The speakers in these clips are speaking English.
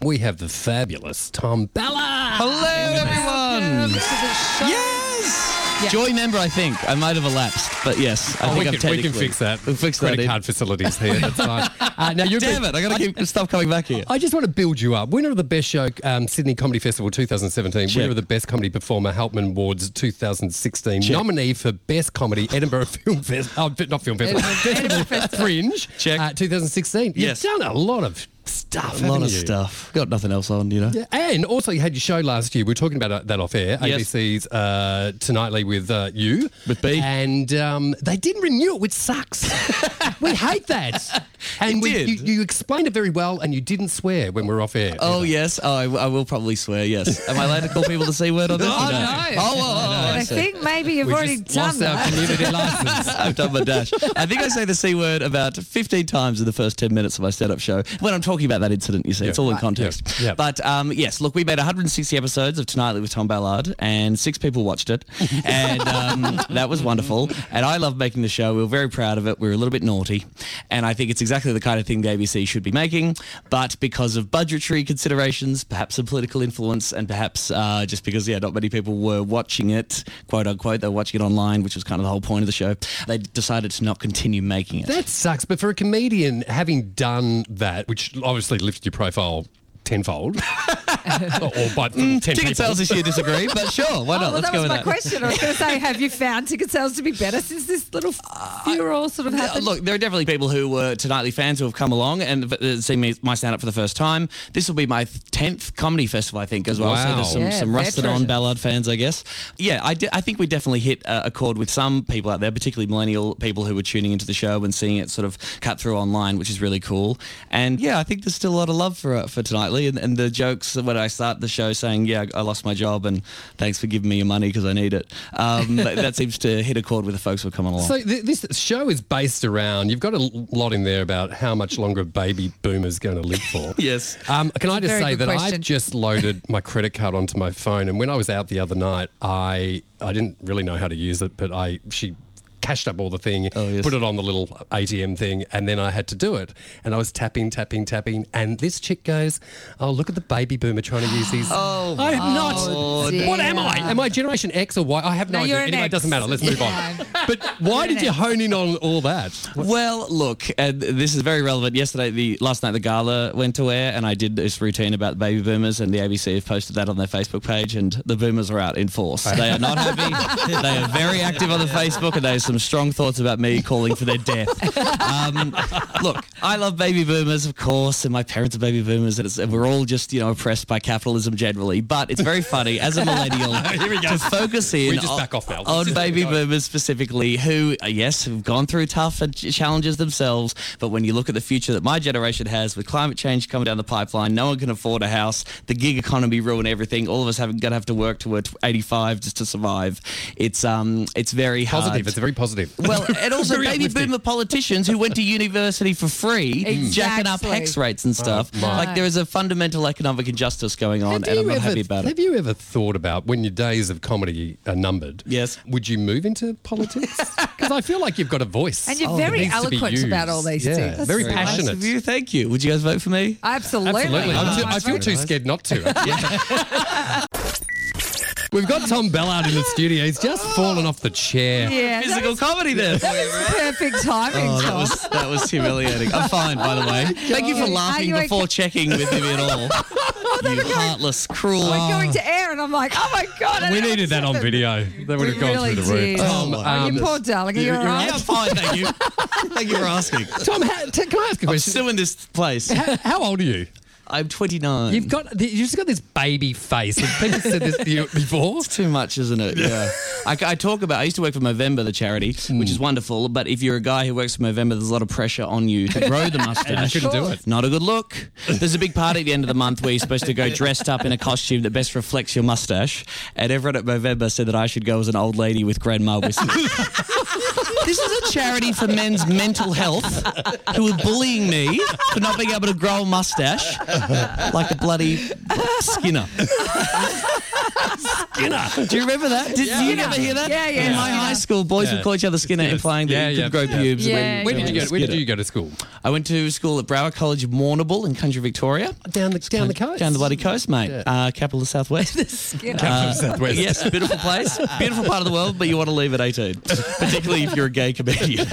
We have the fabulous Tom Ballard. Hello, everyone. Yes. Joy member, I think. I might have elapsed, but yes, I Oh, think we, can, we can fix that. We'll fix Credit that. in. card facilities here. That's fine. Uh, now you're Damn it! I got to keep stuff coming back here. I just want to build you up. Winner of the Best Show, um, Sydney Comedy Festival 2017. Check. Winner of the Best Comedy Performer, Helpman Awards 2016. Nominee for Best Comedy, Edinburgh Film Festival. Oh, not Film Festival. Festival Fringe. Check. Uh, 2016. Yes. You've done a lot of stuff. A lot of you? stuff. Got nothing else on, you know. Yeah, and also you had your show last year. We were talking about that off air. Yes. ABC's uh, Tonightly with uh, you. With B. And um, they didn't renew it, which sucks. we hate that. And It we, did. You, you explained it very well and you didn't swear when we were off air. Oh yes, oh, I, I will probably swear. Yes. Am I allowed to call people the c word on this? Oh, or no. Oh, oh, oh, I see. think maybe you've we already just done lost our that. community license. I've done my dash. I think I say the C word about 15 times in the first 10 minutes of my stand up show. When I'm talking about that incident, you see, it's all in context. Yeah. Yeah. But um, yes, look, we made 160 episodes of Tonightly with Tom Ballard, and six people watched it. And um, that was wonderful. And I love making the show. We were very proud of it. We were a little bit naughty. And I think it's exactly the kind of thing the ABC should be making. But because of budgetary considerations, perhaps some political influence, and perhaps uh, just because, yeah, not many people were watching it, quote unquote, they were watching it online, which was kind of the whole point of the show, they decided to not continue making it. That sucks. But for a comedian, having done that, which obviously lifts your profile tenfold, or by ten Ticket sales this year disagree, but sure, why Oh, not? well, Let's that go was with my that. question. I was going to say, have you found ticket sales to be better since this little furore sort of Uh, happened? Look, there are definitely people who were Tonightly fans who have come along and uh, seen me, my stand up for the first time. This will be my 10th comedy festival, I think, as well. So Wow. there's some, Yeah, some rusted on. Ballard fans, I guess. Yeah, I, think we definitely hit uh, a chord with some people out there, particularly millennial people who were tuning into the show and seeing it sort of cut through online, which is really cool. And yeah, I think there's still a lot of love for uh, for Tonightly and, and the jokes when I start the show saying, yeah, I lost my job and thanks for giving me your money because I need it. Um, that, that seems to hit a chord with the folks who are coming along. So th- this show is based around. You've got a lot in there about how much longer a baby boomer's going to live for. Yes. Um, can I just say that question. I've just loaded my credit card onto my phone, and when I was out the other night, I I didn't really know how to use it, but I she cashed up all the thing, Oh, yes. put it on the little ATM thing, and then I had to do it. And I was tapping, tapping, tapping, and this chick goes, "Oh, look at the baby boomer trying to use these." Oh, I am not. Oh, what am I? Am I Generation X or Y? I have no, No, idea. Anyway, it doesn't matter. Let's move on. But why You're did you hone in on all that? Well, look, uh, this is very relevant. Yesterday, the last night, the gala went to air, and I did this routine about the baby boomers, and the ABC have posted that on their Facebook page, and the boomers are out in force. They are not happy. they are very active on the Facebook, and there's some strong thoughts about me calling for their death. Um, look, I love baby boomers, of course, and my parents are baby boomers, and, it's, and we're all just you know oppressed by capitalism generally. But it's very funny as a millennial Here we go. to focus in on, back off now. on baby boomers specifically who, uh, yes, have gone through tough challenges themselves. But when you look at the future that my generation has with climate change coming down the pipeline, no one can afford a house, the gig economy ruin everything. All of us have going to have to work to at 85 just to survive. It's um, it's very hard. Positive. It's very positive. Well, and also baby uplifting. boomer politicians who went to university for free, jacking up Exactly. HECS rates and stuff. Oh, my. Like there is a fundamental economic injustice going on, Have and you I'm not ever- happy about it. Have you ever thought about when your days of comedy are numbered? Yes. Would you move into politics? Because I feel like you've got a voice. And you're Oh, very needs to be eloquent about all these yeah, things. That's Very very Nice passionate. of you, thank you. Would you guys vote for me? Absolutely. Absolutely. I'm too, I feel too scared not to. We've got Tom Ballard in the studio. He's just fallen off the chair. Yeah, that Physical was, comedy there. that was perfect timing, Oh, that Tom. was that was humiliating. I'm fine, by the way. Thank you for laughing you okay? before checking with me at all. you heartless, cruel. We're going to air, and I'm like, oh my god! We needed that on understand. video. That would have gone really through the roof. did. Tom, Oh, Oh, um, you poor darling. Are you you're all right? Yeah, I'm fine, thank you. thank you for asking. Tom, how, t- can I ask a I'm question? still in this place. How, how old are you? I'm 29. You've got you've just got this baby face. Have people said this to you before? It's too much, isn't it? Yeah. I, I talk about. I used to work for Movember, the charity, which is hmm. wonderful. But if you're a guy who works for Movember, there's a lot of pressure on you to grow the mustache. I shouldn't do it. Not a good look. There's a big party at the end of the month where you're supposed to go dressed up in a costume that best reflects your mustache. And everyone at Movember said that I should go as an old lady with grandma whiskers. this is a charity for men's mental health who are bullying me for not being able to grow a mustache like a bloody Skinner. Skinner. Do you remember that? Did you Skinner. ever hear that? Yeah, yeah, In my Skinner. high school, boys Yeah. would call each other Skinner, implying that Yeah, you yeah, could grow yeah. pubes. Yeah, when- Where did you go? Where did you go to school? I went to school at Brauer College of Warrnambool in country Victoria. Down the down the coast. Down the bloody coast, mate. Yeah. Uh, capital of Southwest. Skinner. Uh, Southwest. yes, beautiful place, beautiful part of the world, but you want to leave at 18, particularly if you're a gay comedian.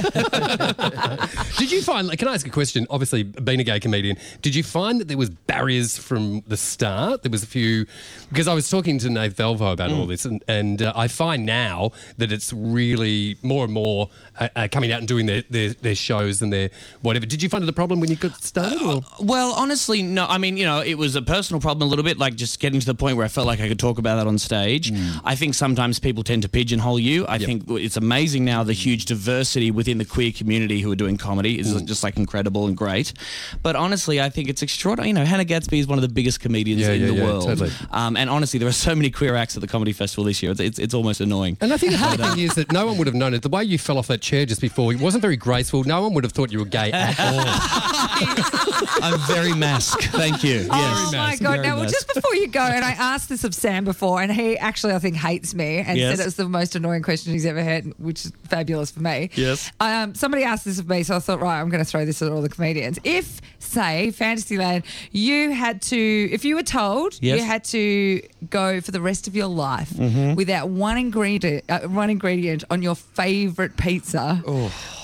Did you find? Like, can I ask a question? Obviously, being a gay comedian, did you find that there was barriers from the start? There was a few because I was talking to Nath Valvo about all this, and, and uh, I find now that it's really more and more uh, uh, coming out and doing their, their their shows and their whatever. Did you find it a problem when you got started? Or? Well, honestly, no. I mean, you know, it was a personal problem a little bit, like just getting to the point where I felt like I could talk about that on stage. I think sometimes people tend to pigeonhole you. I think it's amazing now the huge diversity within the queer community who are doing comedy is just like incredible and great. But honestly, I think it's extraordinary. You know, Hannah Gadsby is one of the biggest comedians Yeah, in yeah, the yeah, world. totally. Um, and honestly, there are so many queer acts at the comedy festival this year. It's, it's, it's almost annoying. And I think the funny thing is that no one would have known it. The way you fell off that chair just before, it wasn't very graceful. No one would have thought you were gay at all. I'm very mask. Thank you. Oh my Very god! Now, well, just before you go, and I asked this of Sam before, and he actually, I think, hates me and Yes. said it was the most annoying question he's ever heard, which is fabulous for me. Yes. Um, somebody asked this of me, so I thought, right, I'm going to throw this at all the comedians. If, say, Fantasyland, you had to, if you were told Yes. you had to go for the rest of your life Mm-hmm. without one ingredient, uh, one ingredient on your favorite pizza,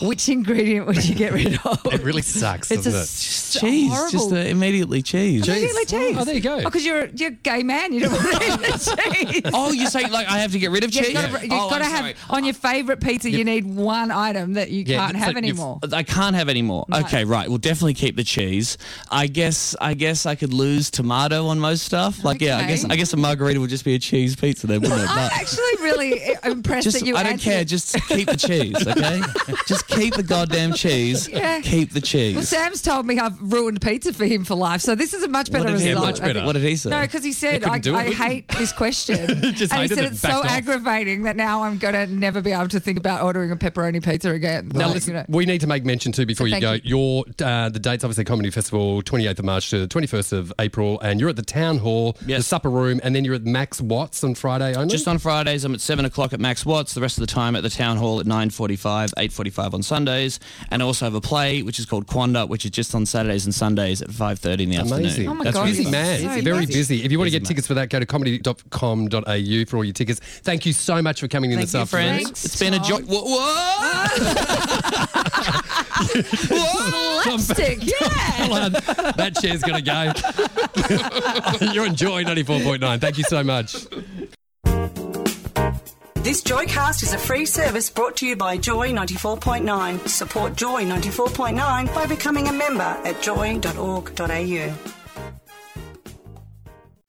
which ingredient would you get rid of? It really sucks, It's doesn't a it? s- cheese. horrible Just uh, immediately cheese. Immediately cheese. Oh, there you go. Oh, because you're you're a gay man. You don't want to eat the cheese. Oh, you say like I have to get rid of cheese? you've got to, you've Oh, got to have on your favourite pizza. You need one item that you Yeah, can't have you've- anymore. I can't have any more. Okay, right. We'll definitely keep the cheese. I guess. I guess I could lose tomato on most stuff. Like, yeah. I guess. I guess a margarita would just be a cheese pizza then, wouldn't it? I'm But actually really impressed just, that you. I don't answered care. it. Just keep the cheese, okay? just keep the goddamn cheese. Yeah. Keep the cheese. Well, cheese. Sam's told me I've ruined pizza for him for life, so this is a much better what did he, result. much I think. better. What did he say? No, because he said couldn't I, do it, I would you? hate this question, Just and he hated said it, it's so backed off. aggravating that now I'm going to never be able to think about ordering a pepperoni pizza again. Now, Like, listen, you know. we need to make mention too before you Thank go. you. Your uh, the dates obviously Comedy Festival, 28th of March to the 21st of April, and you're at the Town Hall, the Yes. Supper Room, and then you're at Max Watts on Friday only. Just on Fridays, I'm at seven o'clock at Max Watts. The rest of the time at the Town Hall at nine forty-five, eight forty-five on Sundays, and I also have a play which is called Quanda, which is just on Saturdays and Sundays at five thirty in the Amazing. afternoon. Oh my That's God, busy it's man. so It's very busy. busy. If you want to Busy get man. tickets for that, go to comedy.com.au for all your tickets. Thank you so much for coming in Thank this you, afternoon. friends. Thanks, It's been a joy. Whoa, whoa. Slapstick, yeah. Hold on. that chair's going to go. You're enjoying 94.9. Thank you so much. This Joycast is a free service brought to you by Joy 94.9. Support Joy 94.9 by becoming a member at joy.org.au.